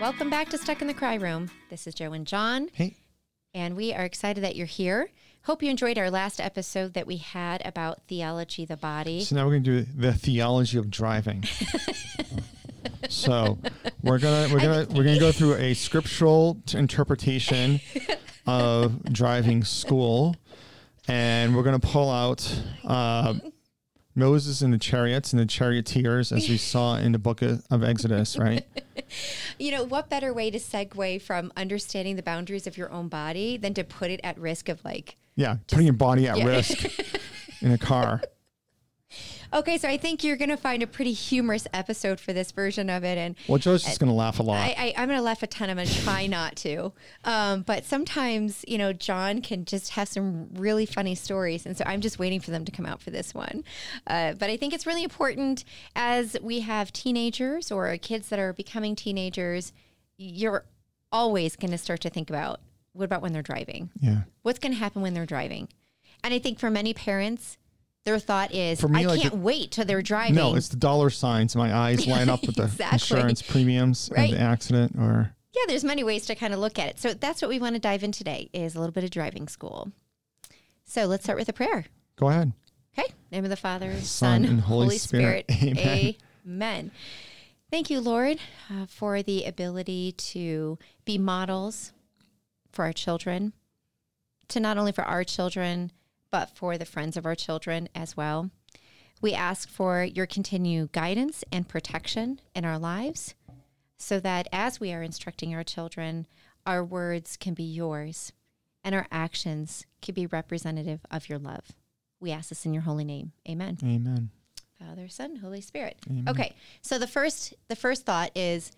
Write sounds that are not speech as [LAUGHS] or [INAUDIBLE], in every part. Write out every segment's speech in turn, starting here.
Welcome back to Stuck in the Cry Room. This is Joe and John, Hey, and we are excited that you're here. Hope you enjoyed our last episode that we had about theology, the body. so now we're gonna do the theology of driving. so we're gonna we're gonna we're gonna go through a scriptural interpretation of driving school, and we're gonna pull out uh, Moses and the chariots and the charioteers, as we saw [LAUGHS] in the book of, of Exodus, right? [LAUGHS] You know, what better way to segue from understanding the boundaries of your own body than to put it at risk of like, Yeah, putting your body at Yeah. risk [LAUGHS] in a car. Okay, so I think you're going to find a pretty humorous episode for this version of it. And Well, Joe's just gonna laugh a lot. I, I, I'm going to laugh a ton. I'm going to try not to. Um, but sometimes, you know, John can just have some really funny stories. And so I'm just waiting for them to come out for this one. Uh, but I think it's really important as we have teenagers or kids that are becoming teenagers, you're always going to start to think about what about when they're driving? yeah. What's going to happen when they're driving? And I think for many parents, their thought is, For me, I like, can't it- wait till they're driving. No, it's the dollar signs. My eyes line up with the [LAUGHS] Exactly. insurance premiums Right. of the accident, or Yeah, there's many ways to kind of look at it. So that's what we want to dive in today is a little bit of driving school. So let's start with a prayer. go ahead. Okay. Name of the Father, Son, and Holy. Spirit. [LAUGHS] Amen. Amen. Thank you, Lord, uh, for the ability to be models for our children, to not only for our children, but for the friends of our children as well. We ask for your continued guidance and protection in our lives so that as we are instructing our children, our words can be yours and our actions can be representative of your love. We ask this in your holy name. Amen. Amen. Father, Son, Holy Spirit. Amen. Okay. So the first the first thought is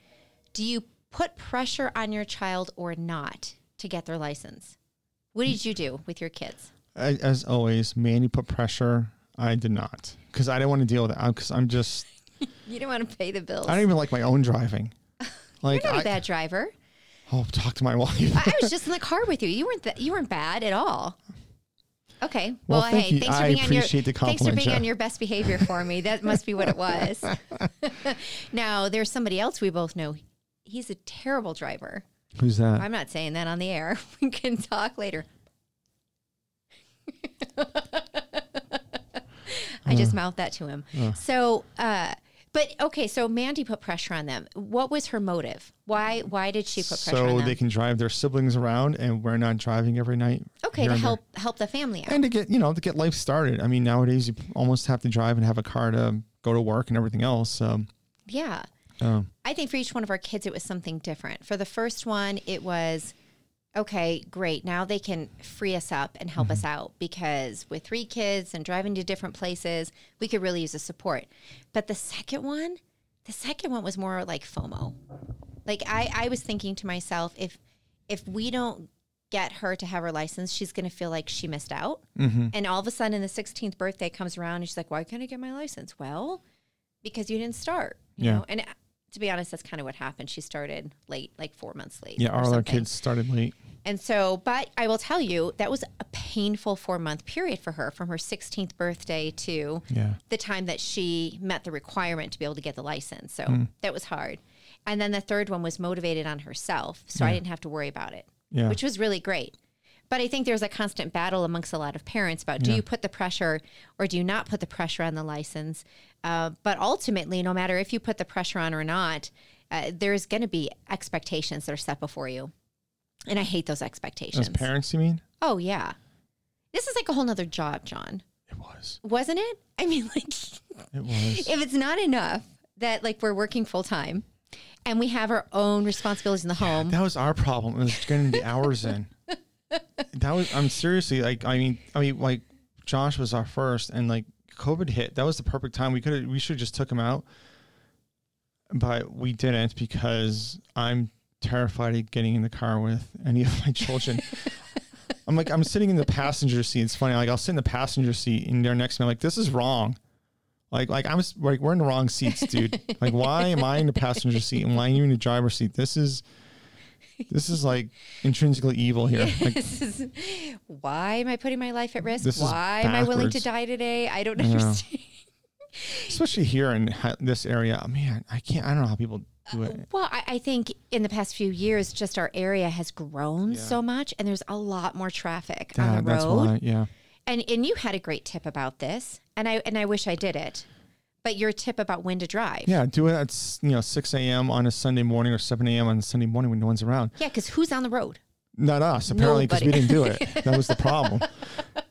do you put pressure on your child or not to get their license? What did you do with your kids? I, as always, Mandy put pressure. I did not because I didn't want to deal with it because I'm just [LAUGHS] You don't want to pay the bills. I don't even like my own driving. [LAUGHS] Like You're not I, a bad driver. oh, talk to my [LAUGHS] wife. I was just in the car with you. You weren't th- you weren't bad at all. Okay. Well, Well, thank hey, you. thanks for I being on your thanks for being Jeff. on your best behavior for me. That must be what it was. now, there's somebody else we both know. He's a terrible driver. Who's that? I'm not saying that on the air. We can talk later. [LAUGHS] I just mouthed that to him. So, uh, but okay, so Mandy put pressure on them. What was her motive? Why? Why did she put pressure on them? so them? they can drive their siblings around, and we're not driving every night. okay, here to and there. help help the family out. and to get you know to get life started. I mean, nowadays you almost have to drive and have a car to go to work and everything else. So, yeah. um, I think for each one of our kids, it was something different. For the first one, it was okay, great. Now they can free us up and help us mm-hmm. out because with three kids and driving to different places, we could really use the support. But the second one, the second one was more like FOMO. Like I, I was thinking to myself, if if we don't get her to have her license, she's going to feel like she missed out. Mm-hmm. And all of a sudden, the 16th birthday comes around, and she's like, "Why can't I get my license?" Well, because you didn't start. You Yeah. know, and to be honest, that's kind of what happened. She started late, like four months late. yeah, all our kids started late. And so, but I will tell you, that was a painful four month period for her from her 16th birthday to Yeah. the time that she met the requirement to be able to get the license. So Hmm. that was hard. And then the third one was motivated on herself. So I didn't have to worry about it, Yeah. which was really great. But I think there's a constant battle amongst a lot of parents about do Yeah. you put the pressure or do you not put the pressure on the license? Uh, but ultimately, no matter if you put the pressure on or not, uh, there's going to be expectations that are set before you. And I hate those expectations. As parents, you mean? Oh, yeah. This is like a whole nother job, John. It was. Wasn't it? I mean, [LAUGHS] like, It was. if it's not enough that like we're working full time and we have our own responsibilities in the home, That was our problem. It was getting the hours in. [LAUGHS] That was. I'm seriously like. I mean. I mean, like, Josh was our first, and like COVID hit. That was the perfect time. We could. have We should have just took him out, but we didn't because I'm terrified of getting in the car with any of my children. [LAUGHS] I'm like, I'm sitting in the passenger seat. It's funny. Like, I'll sit in the passenger seat, and they're next to me. I'm like, this is wrong. Like, like I'm like, we're in the wrong seats, dude. [LAUGHS] like, why am I in the passenger seat and why are you in the driver's seat? This is, this is like intrinsically evil here. [LAUGHS] Like, is why am I putting my life at risk? Why am I willing to die today? I don't Yeah. understand. especially here in this area, man, I can't. I don't know how people do it. Uh, well, I, I think in the past few years, just our area has grown Yeah. so much, and there's a lot more traffic Yeah, on the that's road. why. Yeah. And and you had a great tip about this, and I and I wish I did it. But your tip about when to drive. Yeah. Do it at you know six a.m. on a Sunday morning or seven a.m. on a Sunday morning when no one's around. Yeah, because who's on the road? Not us, apparently, because we didn't do it. That was the problem. [LAUGHS]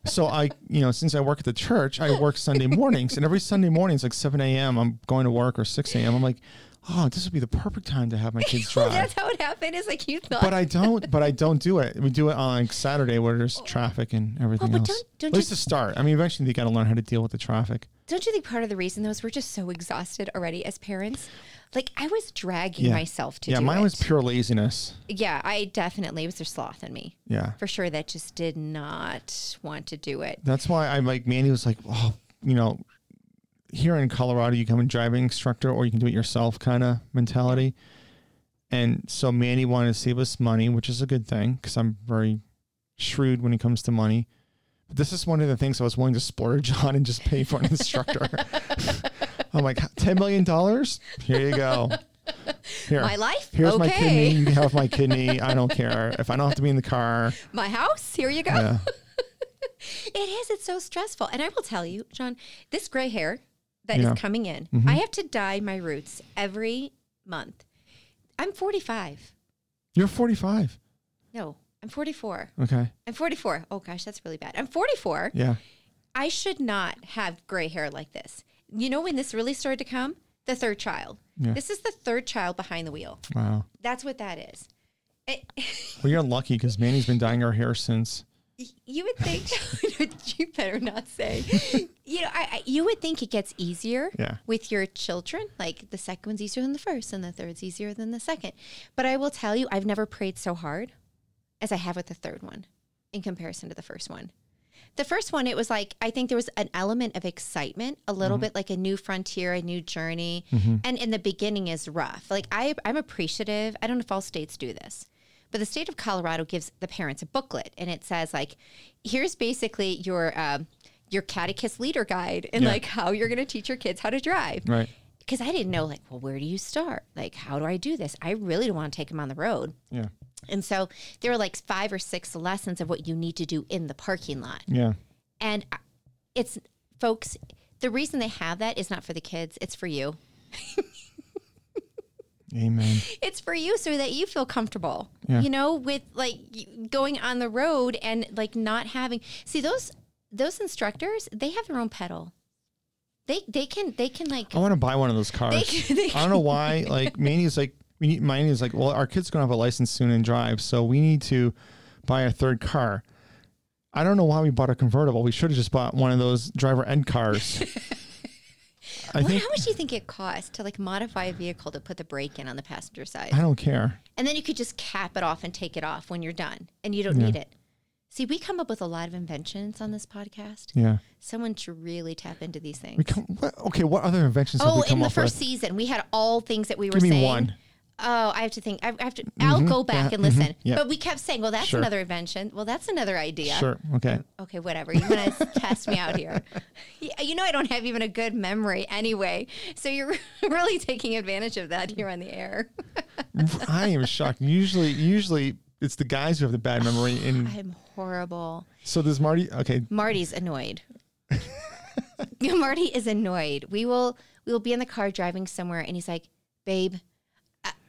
So I, you know, since I work at the church, I work Sunday mornings, and every Sunday morning it's like 7 a.m. I'm going to work or 6 a.m. I'm like, oh, this would be the perfect time to have my kids [LAUGHS] Oh, drive. that's how it happened. Is like you thought. but I don't. But I [LAUGHS] don't do it. We do it on like Saturday where there's traffic and everything but else. don't- don't At least to start. I mean, eventually they got to learn how to deal with the traffic. Don't you think part of the reason though is we're just so exhausted already as parents? Like I was dragging Yeah. myself to yeah, mine it. was pure laziness. yeah, I definitely it was a sloth in me Yeah. for sure. That just did not want to do it. That's why I'm like, Mandy was like, oh, you know, here in Colorado, you come a driving instructor or you can do it yourself kind of mentality. And so Mandy wanted to save us money, which is a good thing because I'm very shrewd when it comes to money. This is one of the things I was willing to splurge [LAUGHS] on and just pay for an instructor. [LAUGHS] I'm like, $10 million? Here you go. Here. My life, Here's okay. my kidney. You can have my [LAUGHS] kidney. I don't care. If I don't have to be in the car. My house, here you go. Yeah. It is. It's so stressful. And I will tell you, John, this gray hair that is Yeah. coming in, Mhm. I have to dye my roots every month. I'm 45. You're 45. No, I'm 44. Okay. I'm 44. Oh gosh, that's really bad. I'm 44. Yeah. I should not have gray hair like this. You know when this really started to come? The third child. Yeah. This is the third child behind the wheel. Wow. That's what that is. It, [LAUGHS] Well, you're lucky because Mandy's been dyeing her hair since. you would think [LAUGHS] you better not say. You know, I, I, you would think it gets easier Yeah. with your children. Like the second one's easier than the first, and the third's easier than the second. But I will tell you, I've never prayed so hard as I have with the third one in comparison to the first one. The first one, it was like I think there was an element of excitement, a little bit like a new frontier, a new journey, and in the beginning is rough. Like I, I'm appreciative. I don't know if all states do this, but the state of Colorado gives the parents a booklet, and it says like, here's basically your um, your catechist leader guide, and Yeah. like how you're going to teach your kids how to drive Right. Because I didn't know like, well, where do you start? Like, how do I do this? I really don't want to take them on the road. Yeah. And so there were like five or six lessons of what you need to do in the parking lot. Yeah. And uh, it's folks, the reason they have that is not for the kids, it's for you. Amen. [LAUGHS] It's for you so that you feel comfortable. Yeah. You know, with like going on the road and like not having See those those instructors, they have their own pedal. They they can they can like I want to buy one of those they, cars. can- they I don't know why. Like Mandy's like, we need, Mandy's like, well, our kid's gonna have a license soon and drive, so we need to buy a third car. I don't know why we bought a convertible. We should have just bought one of those driver end cars. [LAUGHS] I What, think how much do you think it costs to like modify a vehicle to put the brake in on the passenger side? I don't care. And then you could just cap it off and take it off when you're done and you don't Yeah. need it. See, we come up with a lot of inventions on this podcast. Yeah. Someone should really tap into these things. We come. What, okay. What other inventions have oh, we come in the first with? season, we had all things that we were Give me saying. one. Oh, I have to think. I have to. I'll go back yeah, and listen. mhm, yeah. But we kept saying, "Well, that's Sure. another invention. Well, that's another idea." Sure. Okay. Okay, whatever. You want to [LAUGHS] test me out here? [LAUGHS] Yeah, You know, I don't have even a good memory anyway. So you're [LAUGHS] really taking advantage of that here on the air. I am shocked. Usually, usually it's the guys who have the bad memory. And [SIGHS] I'm horrible. so does Marty. Okay. Marty's annoyed. [LAUGHS] Marty is annoyed. We will we will be in the car driving somewhere, and he's like, "Babe,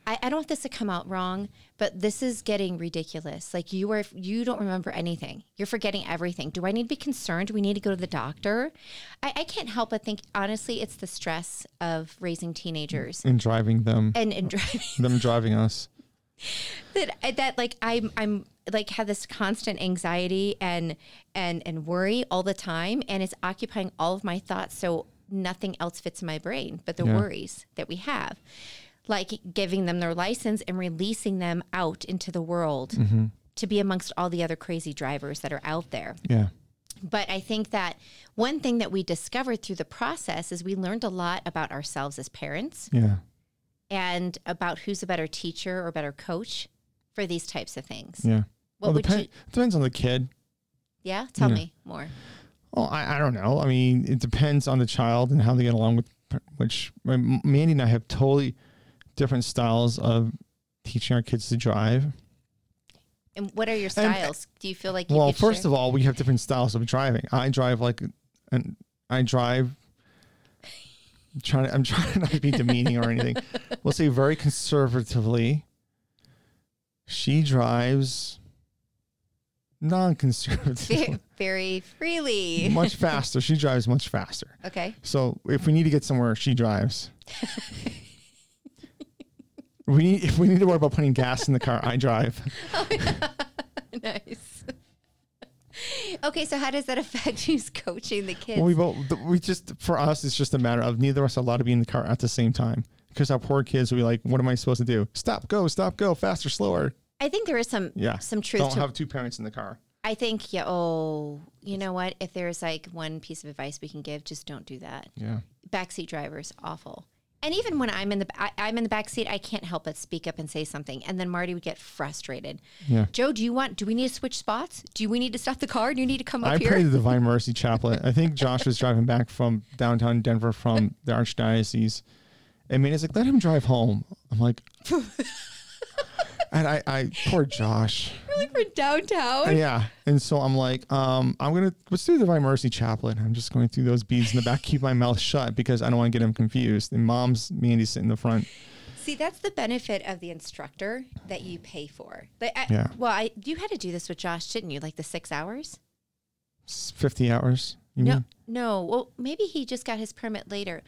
I, I don't want this to come out wrong, but this is getting ridiculous. Like you are you don't remember anything. You're forgetting everything. Do I need to be concerned? Do we need to go to the doctor? I, I can't help but think honestly, it's the stress of raising teenagers And driving them, and and [LAUGHS] driving them driving us. That that like I'm I'm like have this constant anxiety and and and worry all the time and it's occupying all of my thoughts so nothing else fits in my brain but the Yeah. worries that we have like giving them their license and releasing them out into the world mm-hmm. to be amongst all the other crazy drivers that are out there Yeah. but I think that one thing that we discovered through the process is we learned a lot about ourselves as parents Yeah. And about who's a better teacher or better coach for these types of things. Yeah. What well, would you? depends on the kid. Yeah, tell Yeah. me more. Well, I, I don't know. I mean, it depends on the child and how they get along with. Which Mandy and I have totally different styles of teaching our kids to drive. And what are your uh, styles? Do you feel like you Well, first share? of all, we have different styles of driving. I drive like, and I drive. I'm trying to, I'm trying [LAUGHS] not to be demeaning or anything. [LAUGHS] We'll say very conservatively. She drives non-conservatively, [LAUGHS] Ve- very freely. much faster. She drives much faster. Okay. So if we need to get somewhere, she drives. we need, if we need to worry about putting gas in the car, I drive. Oh nice. Okay, so how does that [LAUGHS] affect who's coaching the kids? Well, we both we just for us it's just a matter of neither of us are allowed to be in the car at the same time because our poor kids will be like, "What am I supposed to do? Stop, go, stop, go, faster, slower." I think there is some Yeah, some truth Don't to have two parents in the car. I think yeah, oh, you know what? If there's like one piece of advice we can give, just don't do that. Yeah, Backseat drivers awful. And even when I'm in the I, I'm in the back seat, I can't help but speak up and say something. And then Marty would get frustrated. yeah. Joe, do you want? Do we need to switch spots? Do we need to stop the car? Do you need to come up I here? pray the [LAUGHS] Divine Mercy Chaplet. I think Josh was driving back from downtown Denver from the Archdiocese. I mean, it's like let him drive home. I'm like, [LAUGHS] and I, I poor Josh. Really for downtown? Yeah. And so I'm like, um, I'm gonna let's do the Divine Mercy Chaplet. I'm just going through those beads in the back, keep my mouth shut because I don't want to get him confused. And mom's Mandy's sitting in the front. See, that's the benefit of the instructor that you pay for. But I, Yeah. well, I you had to do this with Josh, didn't you? Like the six hours? Fifty hours. You No, mean? no. Well, maybe he just got his permit later.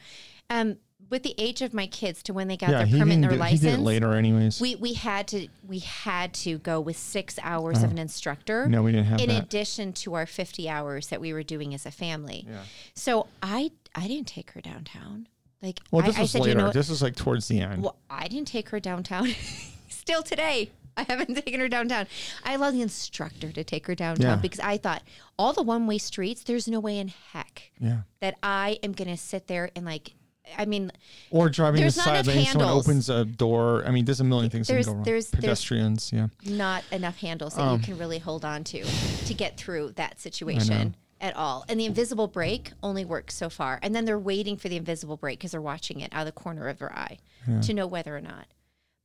Um, with the age of my kids to when they got Yeah, their permit and their Do, he license, did it later, anyways. we we had to we had to go with six hours of an instructor. Uh-huh. no, we didn't have in that. addition to our 50 hours that we were doing as a family. Yeah. So I I didn't take her downtown. Like Well, I, this I was said, later. you know, this was like towards the end. well, I didn't take her downtown. [LAUGHS] Still today, I haven't [LAUGHS] taken her downtown. I allowed the instructor to take her downtown Yeah. because I thought all the one way streets. There's no way in heck yeah. that I am gonna sit there and like. I mean, Or driving There's the side lane, someone opens a door. I mean, there's a million things that There's- can go wrong. there's- there's- Pedestrians, yeah. not enough handles that Um, you can really hold on to to get through that situation at all. And the invisible brake only works so far. And then they're waiting for the invisible brake because they're watching it out of the corner of their eye to know whether or not.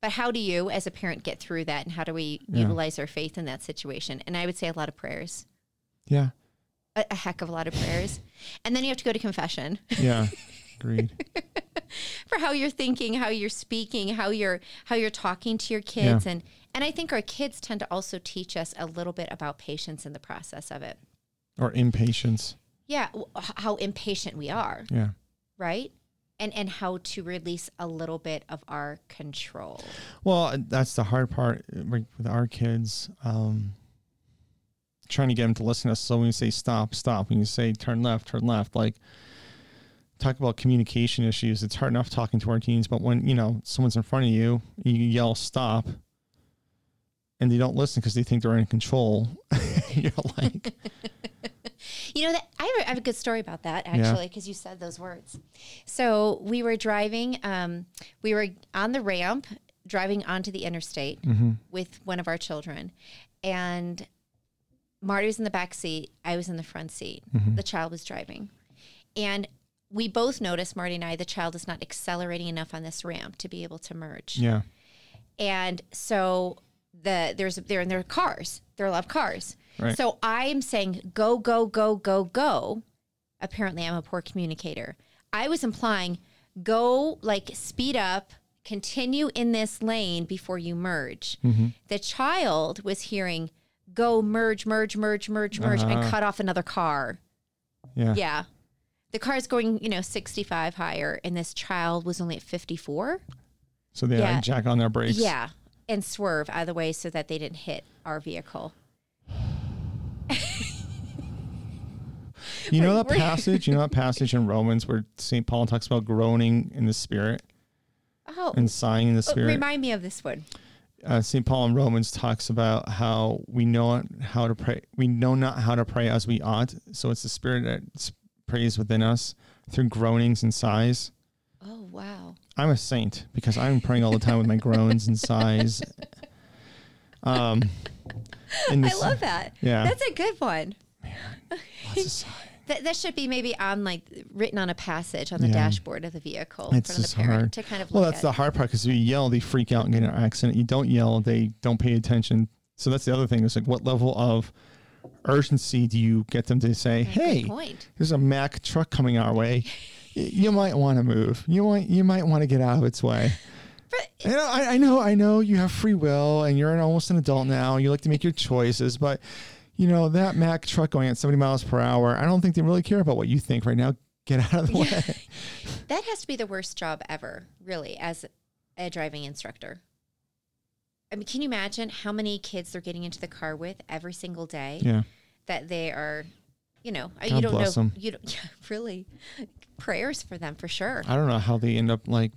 But how do you, as a parent, get through that? And how do we Yeah. utilize our faith in that situation? And I would say a lot of prayers, Yeah. a, a heck of a lot of prayers. And then you have to go to confession Yeah. [LAUGHS] Agreed. [LAUGHS] for how you're thinking, how you're speaking, how you're how you're talking to your kids, and and I think our kids tend to also teach us a little bit about patience in the process of it. or impatience. Yeah, how impatient we are, Yeah. right? And and how to release a little bit of our control. Well, that's the hard part uh, with our kids. Um, trying to get them to listen to us. So when you say stop, stop. When you say turn left, turn left. Like talk about communication issues. It's hard enough talking to our teens, but when you know someone's in front of you, you yell stop, and they don't listen because they think they're in control. [LAUGHS] You're like, [LAUGHS] You know that I have, a, I have a good story about that actually because you said those words. So we were driving. Um, we were on the ramp driving onto the interstate mm-hmm, with one of our children, and Marty was in the back seat. I was in the front seat. mm-hmm. The child was driving, and we both noticed Marty and I the child is not accelerating enough on this ramp to be able to merge. yeah, And so the there's they're in their cars. There are a lot of cars. Right. So I'm saying go go go go go. Apparently, I'm a poor communicator. I was implying go like speed up, continue in this lane before you merge. mm-hmm. The child was hearing go merge merge merge merge merge and Uh-huh. cut off another car. yeah, Yeah. The car's going, you know, 65 higher, and this child was only at 54. So they Yeah. to jack on their brakes. Yeah, and swerve out of the way so that they didn't hit our vehicle. You know that passage? You know that passage in Romans where St. Paul talks about groaning in the spirit Oh, and sighing in the oh, spirit? remind me of this one. uh, St. Paul in Romans talks about how we know how to pray. We know not how to pray as we ought. So it's the Spirit that prays within us through groanings and sighs. Oh, wow. I'm a saint because I'm praying all the time with my groans and sighs. Um, [LAUGHS] in I love that. Yeah, That's a good one. [LAUGHS] sighing. That, that should be maybe on like written on a passage on the Yeah. dashboard of the vehicle in It's front of just the parent hard. to kind of Well, that's at. the hard part because if you yell, they freak out and get in an accident. You don't yell, they don't pay attention. So that's the other thing. Is like, what level of urgency do you get them to say, "Hey, there's a Mack truck coming our way. You might want to move. You might you might want to get out of its way." But You know, I, I know, I know you have free will and you're an, almost an adult now. You like to make your choices, but you know that Mack truck going at 70 miles per hour. I don't think they really care about what you think right now. Get out of the way. [LAUGHS] that has to be the worst job ever, really, as a driving instructor. I mean, can you imagine how many kids they're getting into the car with every single day Yeah, that they are, you know, God you don't know, 'em. you don't, yeah, really, prayers for them for sure. I don't know how they end up like.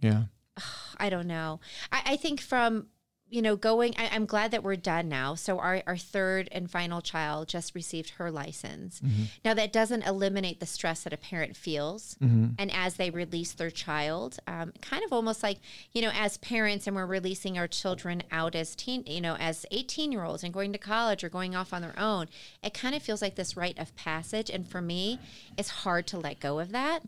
Yeah, [SIGHS] I don't know. I, I think from you know going. I, I'm glad that we're done now. So our our third and final child just received her license. Now that doesn't eliminate the stress that a parent feels, and as they release their child, um, kind of almost like you know as parents, and we're releasing our children out as teen, you know, as 18 year olds and going to college or going off on their own. It kind of feels like this rite of passage, and for me, it's hard to let go of that.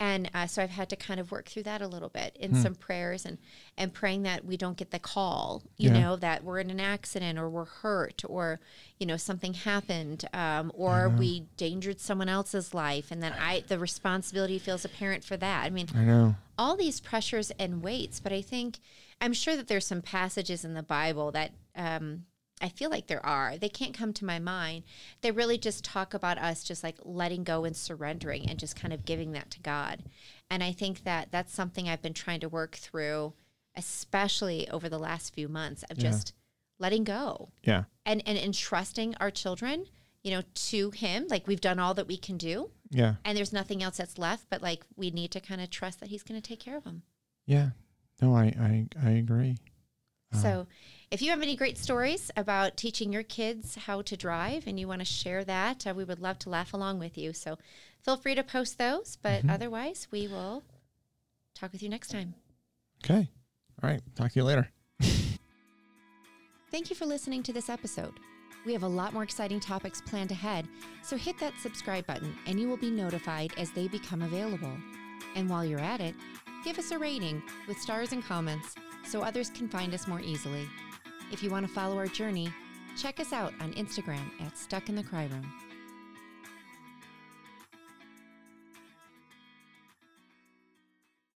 And uh, so I've had to kind of work through that a little bit in some prayers and and praying that we don't get the call, you Yeah. know, that we're in an accident or we're hurt or you know something happened um, or we endangered someone else's life, and then I the responsibility feels apparent for that. I mean, I know. all these pressures and weights, but I think I'm sure that there's some passages in the Bible that um, I feel like there are. They can't come to my mind. They really just talk about us just like letting go and surrendering and just kind of giving that to God. And I think that that's something I've been trying to work through, especially over the last few months of Yeah. just letting go Yeah, and, and entrusting our children, you know, to Him. Like we've done all that we can do yeah, and there's nothing else that's left, but like we need to kind of trust that He's going to take care of them. yeah. No, I I, I agree. So, if you have any great stories about teaching your kids how to drive and you want to share that, uh, we would love to laugh along with you. So, feel free to post those. But otherwise, we will talk with you next time. Okay. All right. Talk to you later. Thank you for listening to this episode. We have a lot more exciting topics planned ahead, so hit that subscribe button and you will be notified as they become available. And while you're at it, give us a rating with stars and comments so others can find us more easily. If you want to follow our journey, check us out on Instagram at Stuck in the Cry Room.